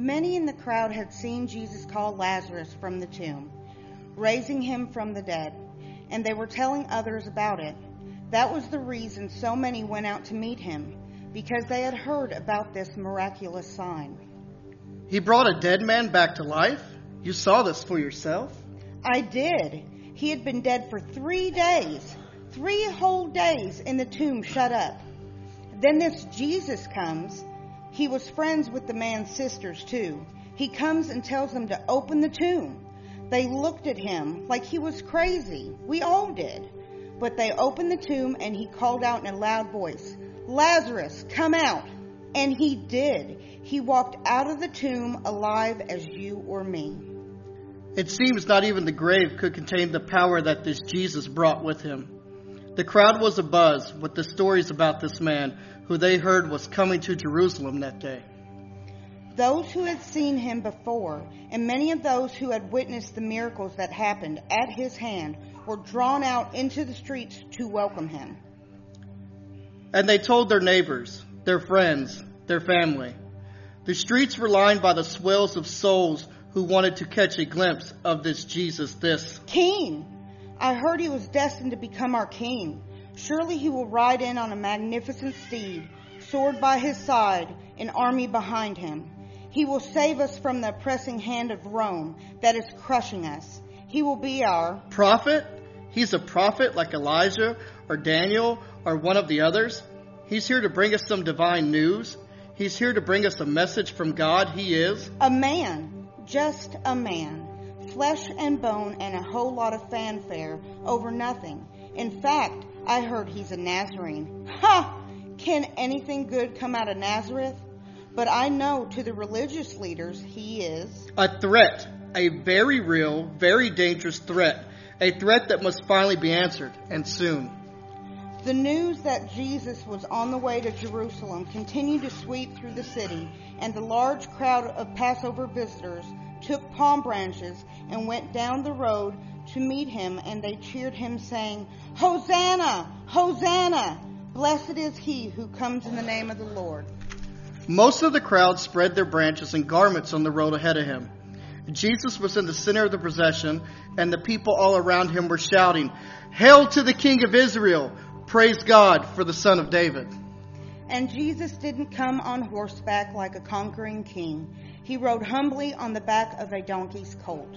Many in the crowd had seen Jesus call Lazarus from the tomb, raising him from the dead, and they were telling others about it. That was the reason so many went out to meet him, because they had heard about this miraculous sign. He brought a dead man back to life? You saw this for yourself? I did. He had been dead for three days, three whole days in the tomb shut up. Then this Jesus comes. He was friends with the man's sisters too. He comes and tells them to open the tomb. They looked at him like he was crazy. We all did. But they opened the tomb and he called out in a loud voice, Lazarus, come out. And he did. He walked out of the tomb alive as you or me. It seems not even the grave could contain the power that this Jesus brought with him. The crowd was abuzz with the stories about this man who they heard was coming to Jerusalem that day. Those who had seen him before, and many of those who had witnessed the miracles that happened at his hand, were drawn out into the streets to welcome him. And they told their neighbors, their friends, their family. The streets were lined by the swells of souls who wanted to catch a glimpse of this Jesus, this king. I heard he was destined to become our king. Surely he will ride in on a magnificent steed, sword by his side, an army behind him. He will save us from the oppressing hand of Rome that is crushing us. He will be our prophet. He's a prophet like Elijah or Daniel or one of the others. He's here to bring us some divine news. He's here to bring us a message from God. He is a man, just a man, flesh and bone and a whole lot of fanfare over nothing. In fact, I heard he's a Nazarene. Ha! Can anything good come out of Nazareth? But I know to the religious leaders he is a threat, a very real, very dangerous threat, a threat that must finally be answered, and soon. The news that Jesus was on the way to Jerusalem continued to sweep through the city, and the large crowd of Passover visitors took palm branches and went down the road to meet him, and they cheered him, saying, Hosanna! Hosanna! Blessed is he who comes in the name of the Lord. Most of the crowd spread their branches and garments on the road ahead of him. Jesus was in the center of the procession, and the people all around him were shouting, Hail to the King of Israel! Praise God for the Son of David. And Jesus didn't come on horseback like a conquering king. He rode humbly on the back of a donkey's colt.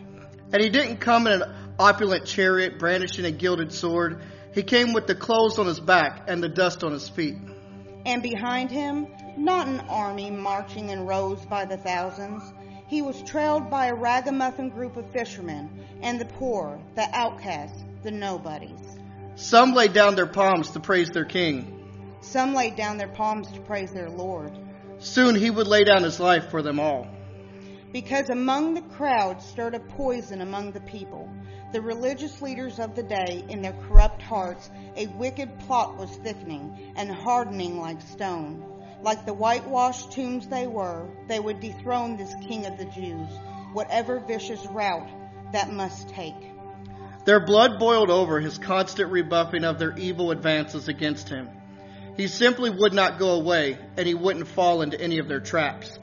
And he didn't come in an opulent chariot brandishing a gilded sword. He came with the clothes on his back and the dust on his feet. And behind him not an army marching in rows by the thousands. He was trailed by a ragamuffin group of fishermen and the poor, the outcasts, the nobodies. Some laid down their palms to praise their king. Some laid down their palms to praise their Lord. Soon he would lay down his life for them all. Because among the crowd stirred a poison among the people. The religious leaders of the day, in their corrupt hearts, a wicked plot was thickening and hardening like stone. Like the whitewashed tombs they were, they would dethrone this king of the Jews, whatever vicious route that must take. Their blood boiled over his constant rebuffing of their evil advances against him. He simply would not go away, and he wouldn't fall into any of their traps.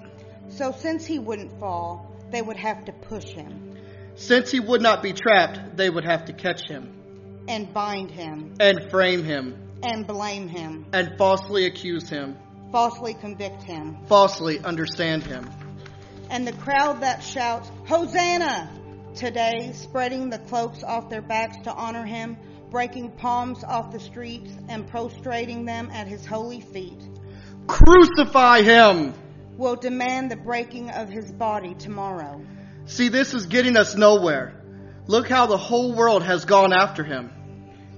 So, since he wouldn't fall, they would have to push him. Since he would not be trapped, they would have to catch him. And bind him. And frame him. And blame him. And falsely accuse him falsely convict him, falsely understand him. And the crowd that shouts, Hosanna! Today, spreading the cloaks off their backs to honor him, breaking palms off the streets, and prostrating them at his holy feet. Crucify him! Will demand the breaking of his body tomorrow. See, this is getting us nowhere. Look how the whole world has gone after him.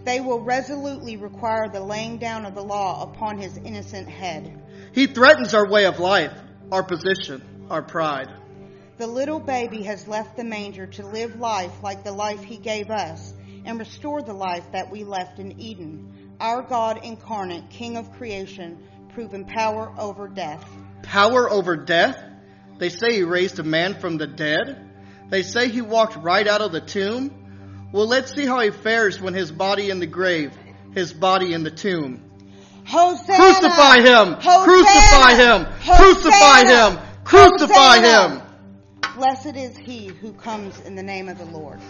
They will resolutely require the laying down of the law upon his innocent head. He threatens our way of life, our position, our pride. The little baby has left the manger to live life like the life he gave us and restore the life that we left in Eden. Our God incarnate, King of creation, proven power over death. Power over death? They say he raised a man from the dead? They say he walked right out of the tomb? Well, let's see how he fares when his body in the grave, his body in the tomb. Hosanna! Crucify him! Hosanna! Crucify him! Hosanna! Crucify him! Crucify him! Blessed is he who comes in the name of the Lord.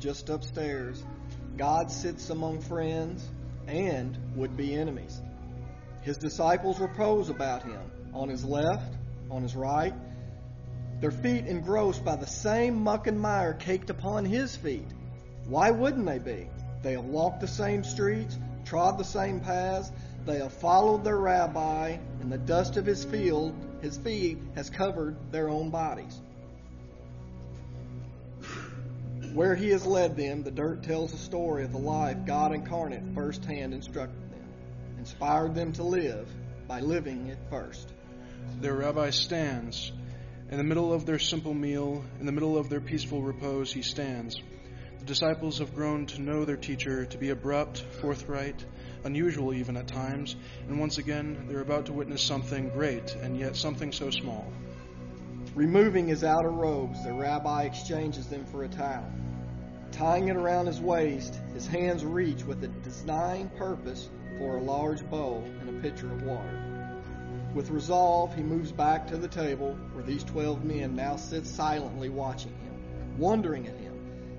Just upstairs, God sits among friends and would be enemies. His disciples repose about him on his left, on his right, their feet engrossed by the same muck and mire caked upon his feet. Why wouldn't they be? They have walked the same streets, trod the same paths, they have followed their rabbi, and the dust of his field, his feet, has covered their own bodies. Where he has led them, the dirt tells the story of the life God incarnate firsthand instructed them, inspired them to live by living it first. Their rabbi stands. In the middle of their simple meal, in the middle of their peaceful repose, he stands. The disciples have grown to know their teacher to be abrupt, forthright, unusual even at times, and once again they're about to witness something great and yet something so small. Removing his outer robes, the rabbi exchanges them for a towel. tying it around his waist, his hands reach with a designed purpose for a large bowl and a pitcher of water. With resolve, he moves back to the table where these twelve men now sit silently watching him, wondering at him.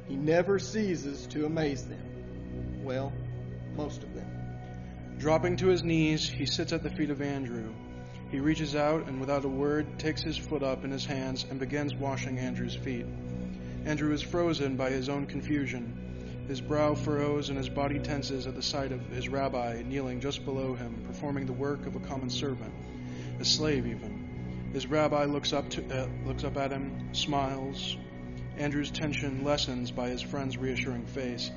He never ceases to amaze them. Well, most of them. Dropping to his knees, he sits at the feet of Andrew. He reaches out and, without a word, takes his foot up in his hands and begins washing Andrew's feet. Andrew is frozen by his own confusion. His brow furrows and his body tenses at the sight of his rabbi kneeling just below him, performing the work of a common servant, a slave even. His rabbi looks up, to, uh, looks up at him, smiles. Andrew's tension lessens by his friend's reassuring face.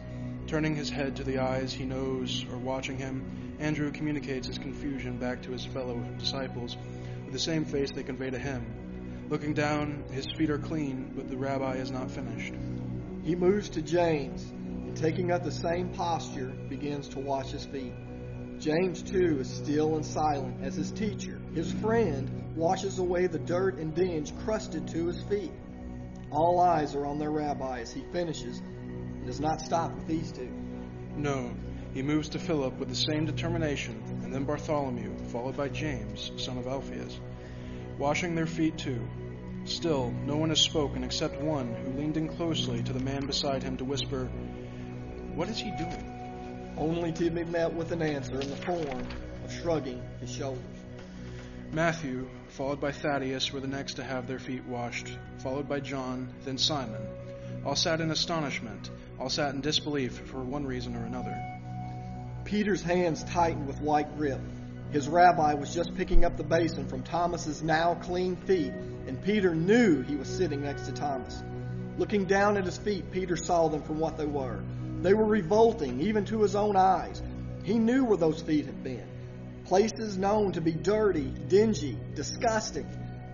Turning his head to the eyes he knows are watching him, Andrew communicates his confusion back to his fellow disciples with the same face they convey to him. Looking down, his feet are clean, but the rabbi is not finished. He moves to James and, taking up the same posture, begins to wash his feet. James, too, is still and silent as his teacher, his friend, washes away the dirt and dinge crusted to his feet. All eyes are on their rabbi as he finishes and does not stop with these two. No, he moves to Philip with the same determination, and then Bartholomew, followed by James, son of Alphaeus, washing their feet too. Still, no one has spoken except one who leaned in closely to the man beside him to whisper, What is he doing? Only to be met with an answer in the form of shrugging his shoulders. Matthew, followed by Thaddeus, were the next to have their feet washed, followed by John, then Simon. All sat in astonishment, all sat in disbelief for one reason or another. Peter's hands tightened with white grip. His rabbi was just picking up the basin from Thomas's now clean feet, and Peter knew he was sitting next to Thomas. Looking down at his feet, Peter saw them for what they were. They were revolting, even to his own eyes. He knew where those feet had been. Places known to be dirty, dingy, disgusting,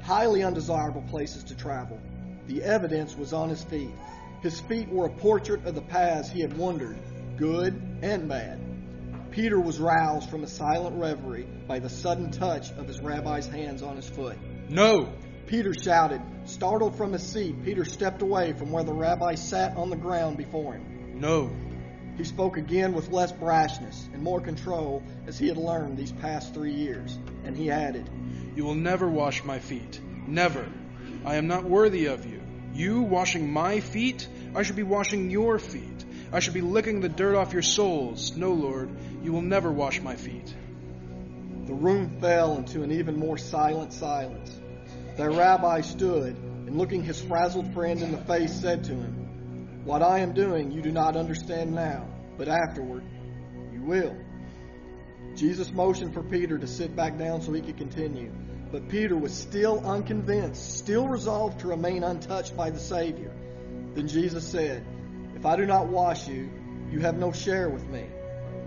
highly undesirable places to travel. The evidence was on his feet. His feet were a portrait of the paths he had wandered, good and bad. Peter was roused from a silent reverie by the sudden touch of his rabbi's hands on his foot. No! Peter shouted. Startled from his seat, Peter stepped away from where the rabbi sat on the ground before him. No! He spoke again with less brashness and more control as he had learned these past three years, and he added, You will never wash my feet. Never. I am not worthy of you. You washing my feet? I should be washing your feet. I should be licking the dirt off your soles. No, Lord, you will never wash my feet. The room fell into an even more silent silence. Their rabbi stood and, looking his frazzled friend in the face, said to him, What I am doing you do not understand now, but afterward you will. Jesus motioned for Peter to sit back down so he could continue. But Peter was still unconvinced, still resolved to remain untouched by the Savior. Then Jesus said, If I do not wash you, you have no share with me.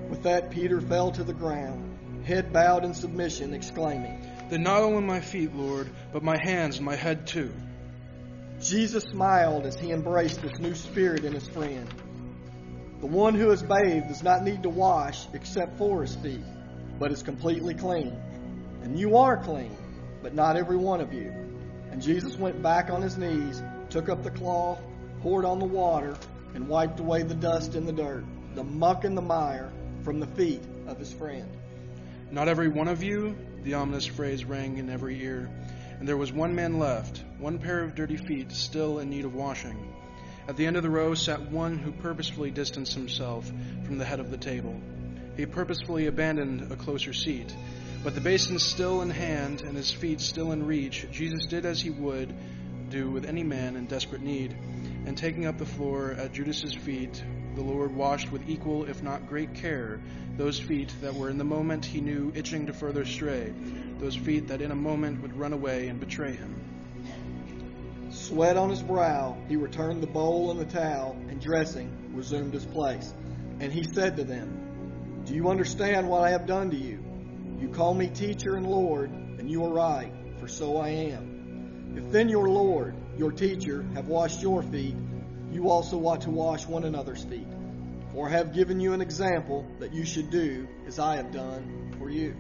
With that, Peter fell to the ground, head bowed in submission, exclaiming, Then not only my feet, Lord, but my hands and my head too. Jesus smiled as he embraced this new spirit in his friend. The one who is bathed does not need to wash except for his feet, but is completely clean. And you are clean, but not every one of you. And Jesus went back on his knees, took up the cloth, poured on the water, and wiped away the dust and the dirt, the muck and the mire from the feet of his friend. Not every one of you, the ominous phrase rang in every ear. And there was one man left, one pair of dirty feet still in need of washing. At the end of the row sat one who purposefully distanced himself from the head of the table. He purposefully abandoned a closer seat. But the basin still in hand and his feet still in reach, Jesus did as he would do with any man in desperate need. And taking up the floor at Judas's feet, the Lord washed with equal, if not great care, those feet that were in the moment he knew itching to further stray, those feet that in a moment would run away and betray him. Sweat on his brow, he returned the bowl and the towel, and dressing, resumed his place. And he said to them, Do you understand what I have done to you? You call me teacher and Lord, and you are right, for so I am. If then your Lord, your teacher, have washed your feet, you also ought to wash one another's feet. For I have given you an example that you should do as I have done for you.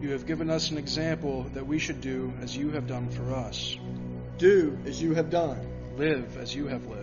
You have given us an example that we should do as you have done for us. Do as you have done. Live as you have lived.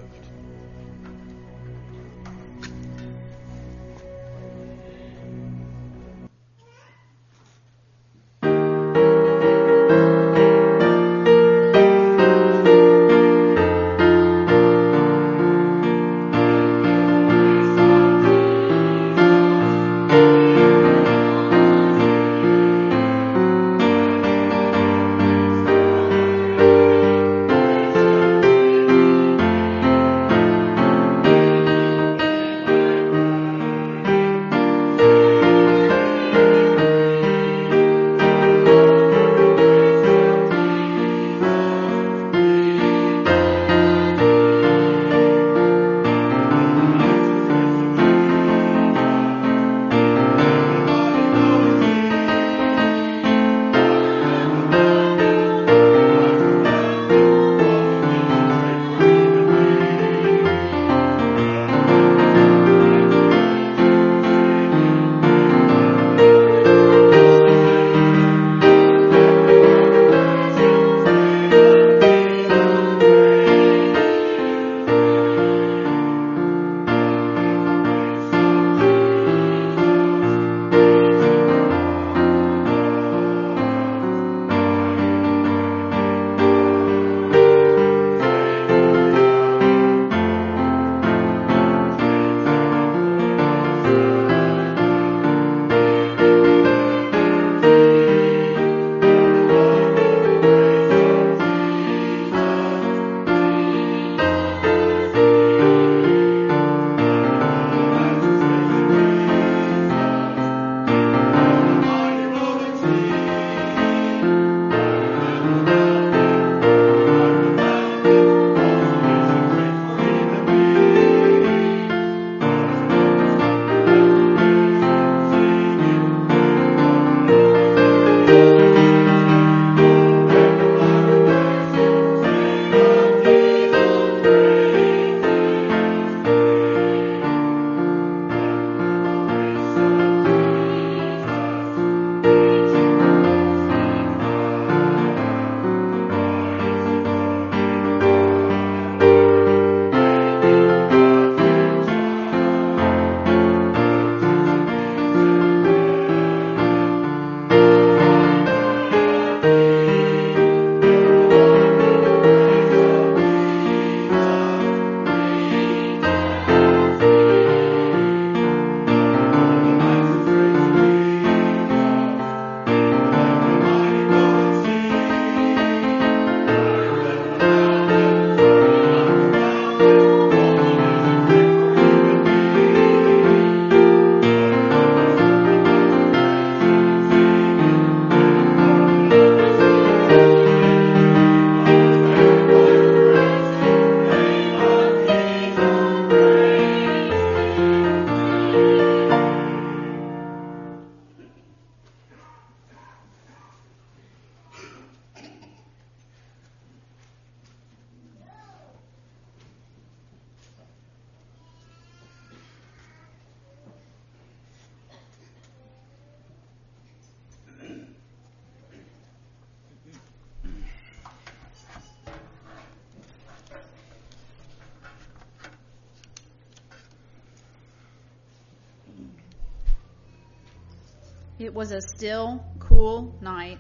It was a still, cool night.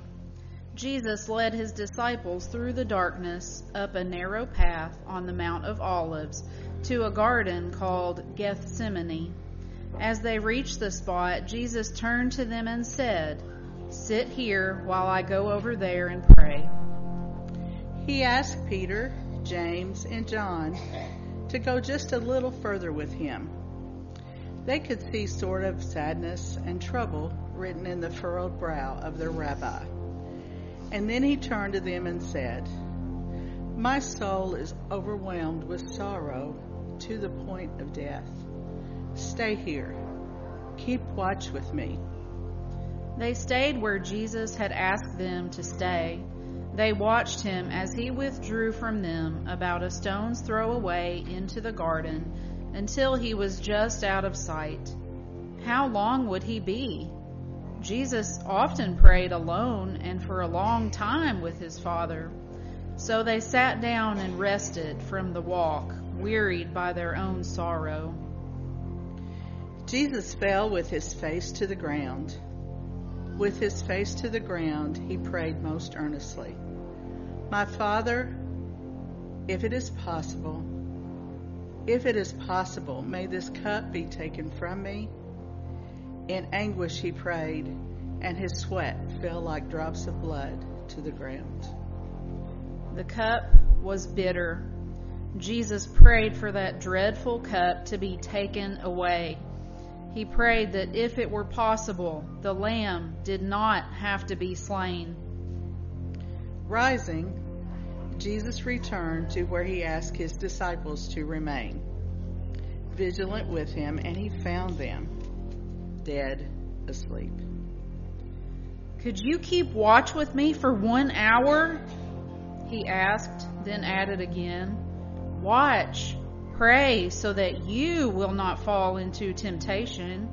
Jesus led his disciples through the darkness up a narrow path on the Mount of Olives to a garden called Gethsemane. As they reached the spot, Jesus turned to them and said, Sit here while I go over there and pray. He asked Peter, James, and John to go just a little further with him. They could see sort of sadness and trouble written in the furrowed brow of their rabbi. And then he turned to them and said, My soul is overwhelmed with sorrow to the point of death. Stay here. Keep watch with me. They stayed where Jesus had asked them to stay. They watched him as he withdrew from them about a stone's throw away into the garden until he was just out of sight. How long would he be? Jesus often prayed alone and for a long time with his Father. So they sat down and rested from the walk, wearied by their own sorrow. Jesus fell with his face to the ground. With his face to the ground, he prayed most earnestly My Father, if it is possible, if it is possible, may this cup be taken from me. In anguish he prayed, and his sweat fell like drops of blood to the ground. The cup was bitter. Jesus prayed for that dreadful cup to be taken away. He prayed that if it were possible, the lamb did not have to be slain. Rising, Jesus returned to where he asked his disciples to remain, vigilant with him, and he found them dead asleep. Could you keep watch with me for one hour? He asked, then added again, Watch Pray so that you will not fall into temptation.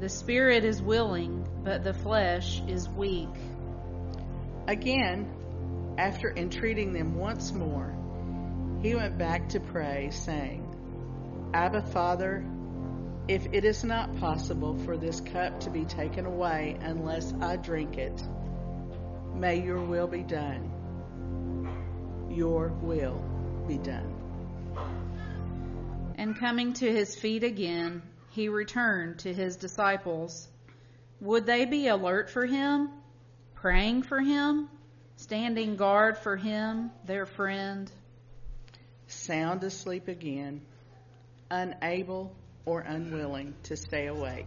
The spirit is willing, but the flesh is weak. Again, after entreating them once more, he went back to pray, saying, Abba, Father, if it is not possible for this cup to be taken away unless I drink it, may your will be done. Your will be done. And coming to his feet again, he returned to his disciples. Would they be alert for him, praying for him, standing guard for him, their friend? Sound asleep again, unable or unwilling to stay awake.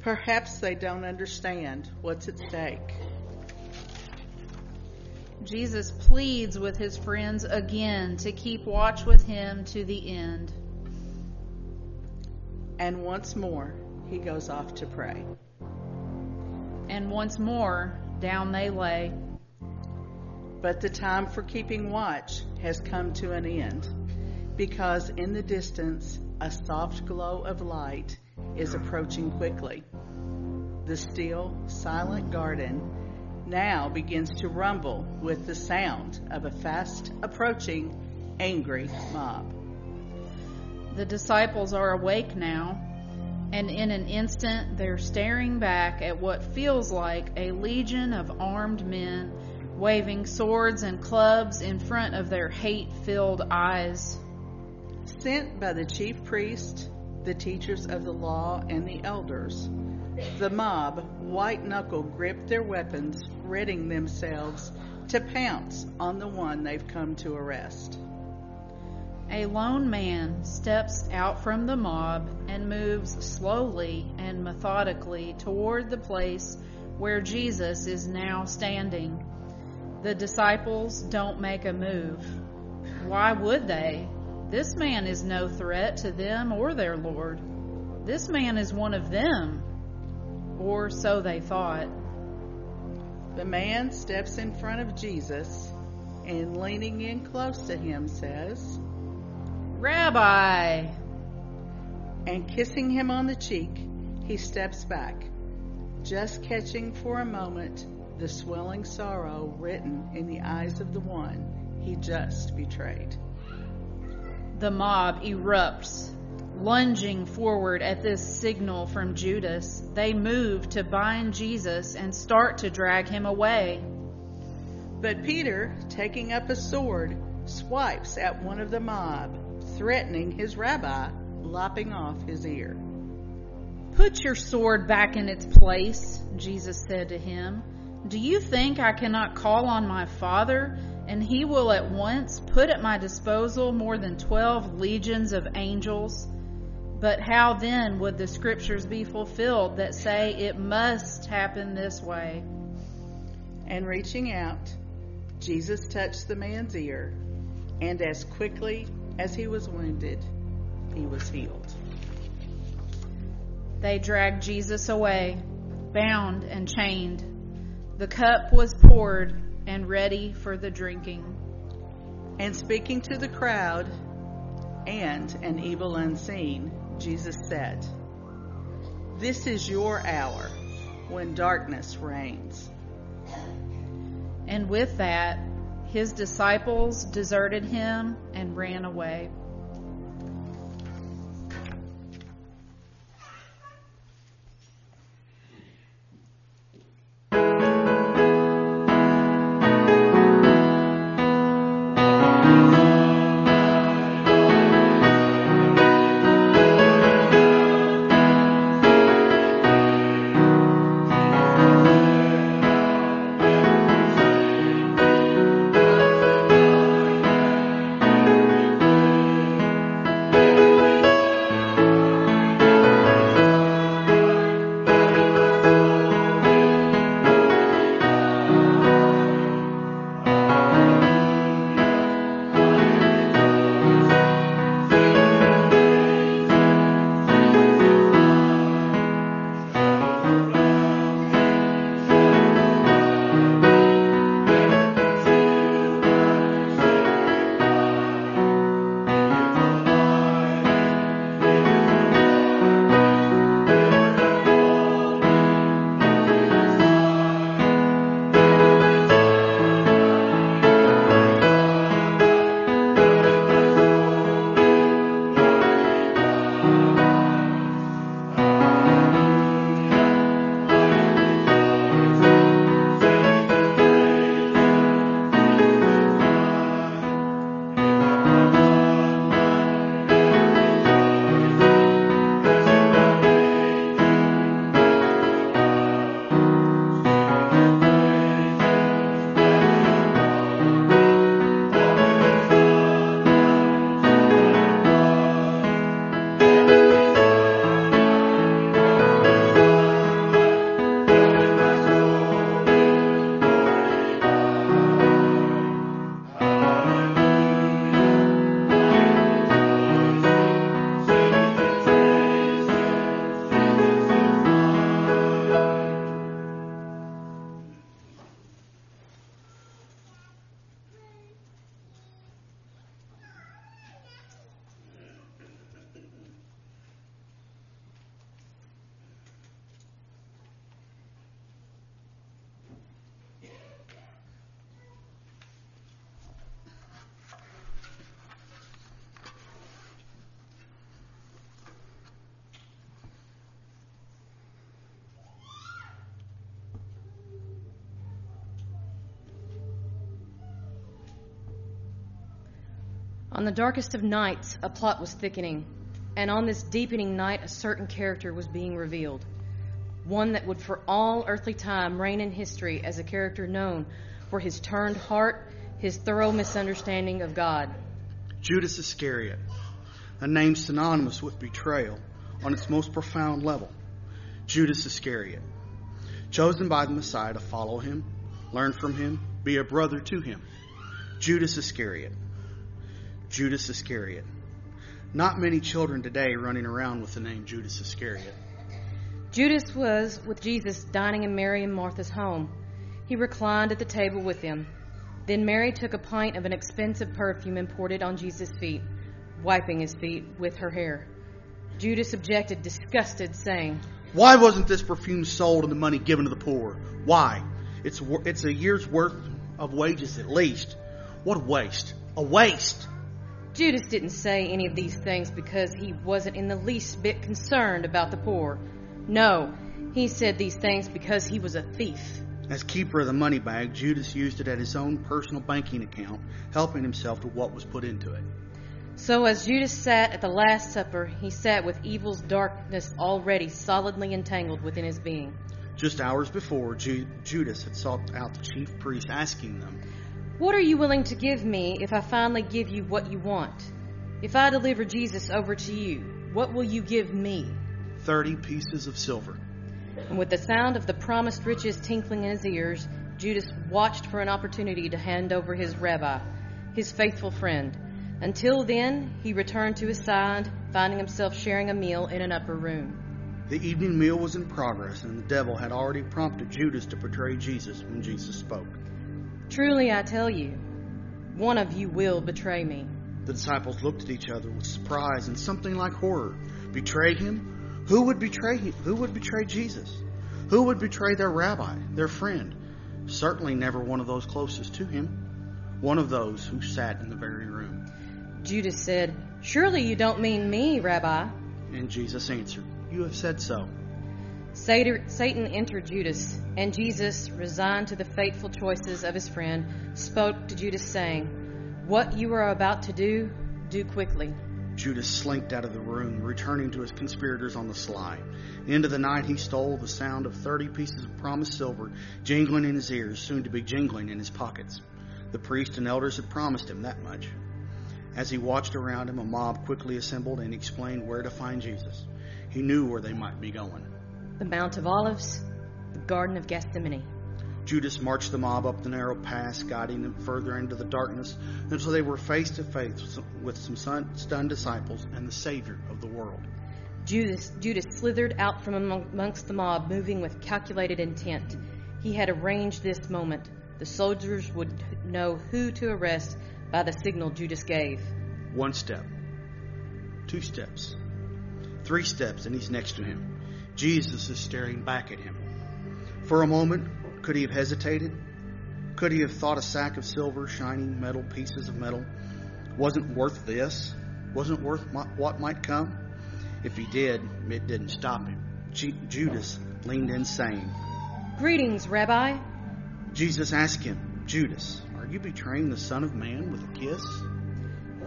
Perhaps they don't understand what's at stake. Jesus pleads with his friends again to keep watch with him to the end. And once more, he goes off to pray. And once more, down they lay. But the time for keeping watch has come to an end, because in the distance, a soft glow of light is approaching quickly. The still, silent garden now begins to rumble with the sound of a fast approaching angry mob. The disciples are awake now, and in an instant they're staring back at what feels like a legion of armed men waving swords and clubs in front of their hate filled eyes. Sent by the chief priest, the teachers of the law, and the elders, the mob, white knuckle, gripped their weapons, readying themselves to pounce on the one they've come to arrest. A lone man steps out from the mob and moves slowly and methodically toward the place where Jesus is now standing. The disciples don't make a move. Why would they? This man is no threat to them or their Lord. This man is one of them, or so they thought. The man steps in front of Jesus and, leaning in close to him, says, Rabbi! And kissing him on the cheek, he steps back, just catching for a moment the swelling sorrow written in the eyes of the one he just betrayed. The mob erupts, Lunging forward at this signal from Judas, they move to bind Jesus and start to drag him away. But Peter, taking up a sword, swipes at one of the mob, threatening his rabbi, lopping off his ear. Put your sword back in its place, Jesus said to him. Do you think I cannot call on my Father, and he will at once put at my disposal more than twelve legions of angels? But how then would the scriptures be fulfilled that say it must happen this way? And reaching out, Jesus touched the man's ear, and as quickly as he was wounded, he was healed. They dragged Jesus away, bound and chained. The cup was poured and ready for the drinking. And speaking to the crowd and an evil unseen, Jesus said, This is your hour when darkness reigns. And with that, his disciples deserted him and ran away. On the darkest of nights, a plot was thickening, and on this deepening night, a certain character was being revealed. One that would for all earthly time reign in history as a character known for his turned heart, his thorough misunderstanding of God. Judas Iscariot, a name synonymous with betrayal on its most profound level. Judas Iscariot, chosen by the Messiah to follow him, learn from him, be a brother to him. Judas Iscariot. Judas Iscariot. Not many children today running around with the name Judas Iscariot. Judas was with Jesus dining in Mary and Martha's home. He reclined at the table with them. Then Mary took a pint of an expensive perfume and poured it on Jesus' feet, wiping his feet with her hair. Judas objected, disgusted, saying, Why wasn't this perfume sold and the money given to the poor? Why? It's, it's a year's worth of wages at least. What a waste. A waste. Judas didn't say any of these things because he wasn't in the least bit concerned about the poor. No, he said these things because he was a thief. As keeper of the money bag, Judas used it at his own personal banking account, helping himself to what was put into it. So as Judas sat at the Last Supper, he sat with evil's darkness already solidly entangled within his being. Just hours before, Ju- Judas had sought out the chief priests, asking them, What are you willing to give me if I finally give you what you want? If I deliver Jesus over to you, what will you give me? Thirty pieces of silver. And with the sound of the promised riches tinkling in his ears, Judas watched for an opportunity to hand over his rabbi, his faithful friend. Until then, he returned to his side, finding himself sharing a meal in an upper room. The evening meal was in progress, and the devil had already prompted Judas to betray Jesus when Jesus spoke. Truly, I tell you, one of you will betray me. The disciples looked at each other with surprise and something like horror. Betray him? Who would betray him? Who would betray Jesus? Who would betray their rabbi, their friend? Certainly never one of those closest to him. One of those who sat in the very room. Judas said, Surely you don't mean me, Rabbi. And Jesus answered, You have said so. Satan entered Judas, and Jesus, resigned to the fateful choices of his friend, spoke to Judas, saying, What you are about to do, do quickly. Judas slinked out of the room, returning to his conspirators on the sly. Into the night he stole the sound of thirty pieces of promised silver jingling in his ears, soon to be jingling in his pockets. The priest and elders had promised him that much. As he watched around him, a mob quickly assembled and explained where to find Jesus. He knew where they might be going. The Mount of Olives, the Garden of Gethsemane. Judas marched the mob up the narrow pass, guiding them further into the darkness until they were face to face with some stunned disciples and the Savior of the world. Judas, Judas slithered out from amongst the mob, moving with calculated intent. He had arranged this moment. The soldiers would know who to arrest by the signal Judas gave. One step, two steps, three steps, and he's next to him. Jesus is staring back at him. For a moment, could he have hesitated? Could he have thought a sack of silver, shining metal, pieces of metal, wasn't worth this? Wasn't worth what might come? If he did, it didn't stop him. Judas leaned in, saying, Greetings, Rabbi. Jesus asked him, Judas, are you betraying the Son of Man with a kiss?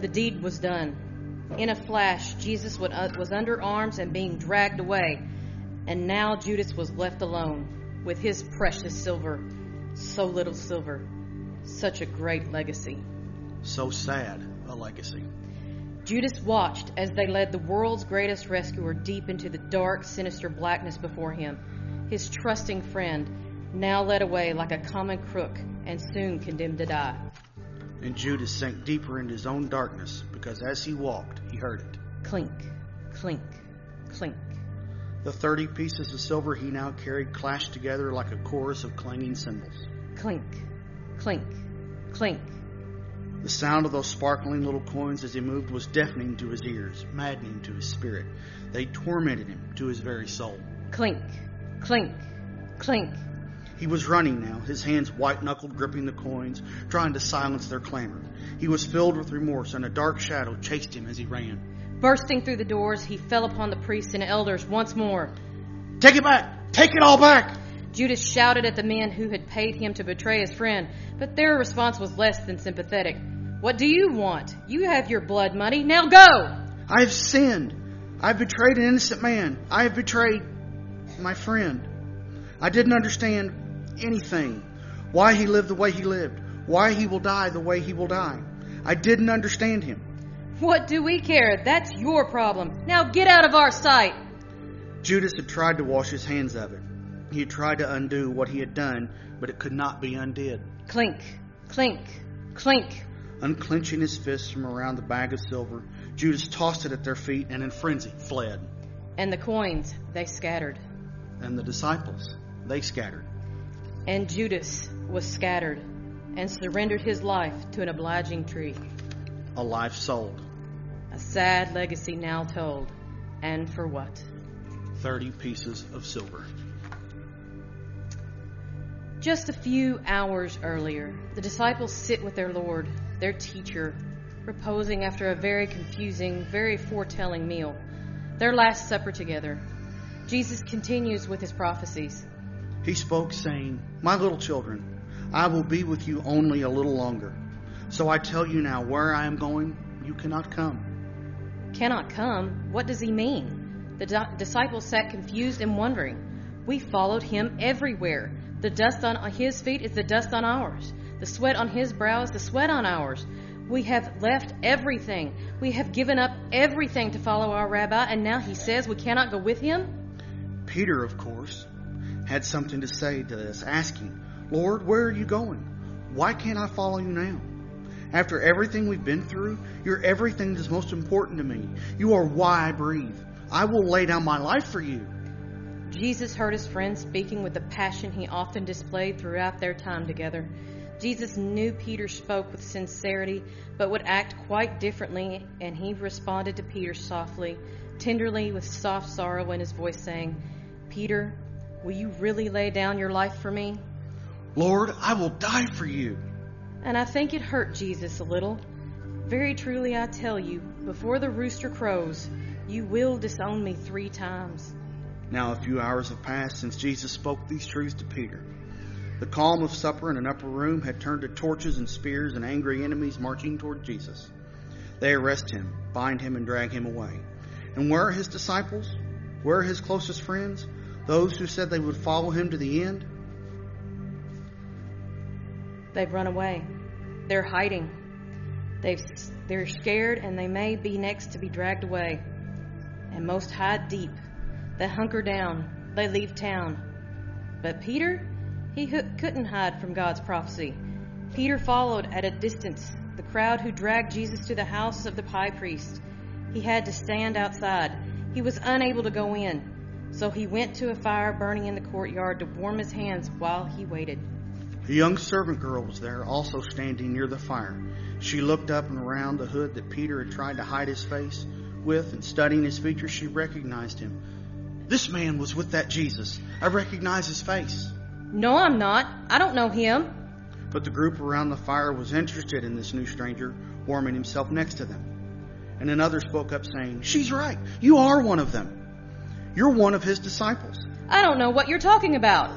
The deed was done. In a flash, Jesus uh, was under arms and being dragged away. And now Judas was left alone with his precious silver. So little silver. Such a great legacy. So sad a legacy. Judas watched as they led the world's greatest rescuer deep into the dark, sinister blackness before him. His trusting friend, now led away like a common crook and soon condemned to die. And Judas sank deeper into his own darkness because as he walked, he heard it clink, clink, clink. The thirty pieces of silver he now carried clashed together like a chorus of clanging cymbals. Clink, clink, clink. The sound of those sparkling little coins as he moved was deafening to his ears, maddening to his spirit. They tormented him to his very soul. Clink, clink, clink. He was running now, his hands white knuckled gripping the coins, trying to silence their clamor. He was filled with remorse, and a dark shadow chased him as he ran. Bursting through the doors, he fell upon the priests and elders once more. Take it back! Take it all back! Judas shouted at the men who had paid him to betray his friend, but their response was less than sympathetic. What do you want? You have your blood money. Now go! I have sinned. I have betrayed an innocent man. I have betrayed my friend. I didn't understand anything. Why he lived the way he lived. Why he will die the way he will die. I didn't understand him. What do we care? That's your problem. Now get out of our sight. Judas had tried to wash his hands of it. He had tried to undo what he had done, but it could not be undid. Clink, clink, clink. Unclenching his fists from around the bag of silver, Judas tossed it at their feet and in frenzy fled. And the coins, they scattered. And the disciples, they scattered. And Judas was scattered and surrendered his life to an obliging tree. A life sold. A sad legacy now told. And for what? Thirty pieces of silver. Just a few hours earlier, the disciples sit with their Lord, their teacher, reposing after a very confusing, very foretelling meal, their last supper together. Jesus continues with his prophecies. He spoke, saying, My little children, I will be with you only a little longer. So I tell you now, where I am going, you cannot come. Cannot come? What does he mean? The di- disciples sat confused and wondering. We followed him everywhere. The dust on his feet is the dust on ours. The sweat on his brow is the sweat on ours. We have left everything. We have given up everything to follow our rabbi, and now he says we cannot go with him? Peter, of course, had something to say to this, asking, Lord, where are you going? Why can't I follow you now? After everything we've been through, you're everything that's most important to me. You are why I breathe. I will lay down my life for you. Jesus heard his friend speaking with the passion he often displayed throughout their time together. Jesus knew Peter spoke with sincerity, but would act quite differently, and he responded to Peter softly, tenderly, with soft sorrow in his voice, saying, Peter, will you really lay down your life for me? Lord, I will die for you. And I think it hurt Jesus a little. Very truly, I tell you, before the rooster crows, you will disown me three times. Now, a few hours have passed since Jesus spoke these truths to Peter. The calm of supper in an upper room had turned to torches and spears and angry enemies marching toward Jesus. They arrest him, bind him, and drag him away. And where are his disciples? Where are his closest friends? Those who said they would follow him to the end? They've run away. They're hiding. They've, they're scared and they may be next to be dragged away. And most hide deep. They hunker down. They leave town. But Peter, he couldn't hide from God's prophecy. Peter followed at a distance the crowd who dragged Jesus to the house of the high priest. He had to stand outside. He was unable to go in. So he went to a fire burning in the courtyard to warm his hands while he waited. A young servant girl was there, also standing near the fire. She looked up and around the hood that Peter had tried to hide his face with, and studying his features, she recognized him. This man was with that Jesus. I recognize his face. No, I'm not. I don't know him. But the group around the fire was interested in this new stranger, warming himself next to them. And another spoke up, saying, She's right. You are one of them. You're one of his disciples. I don't know what you're talking about.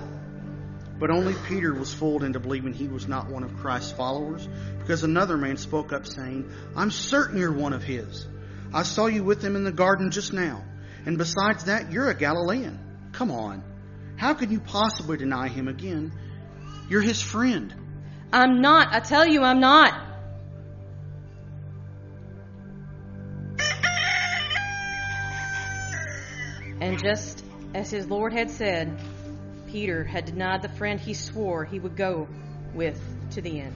But only Peter was fooled into believing he was not one of Christ's followers, because another man spoke up, saying, I'm certain you're one of his. I saw you with him in the garden just now. And besides that, you're a Galilean. Come on. How can you possibly deny him again? You're his friend. I'm not. I tell you, I'm not. And just as his Lord had said, Peter had denied the friend he swore he would go with to the end.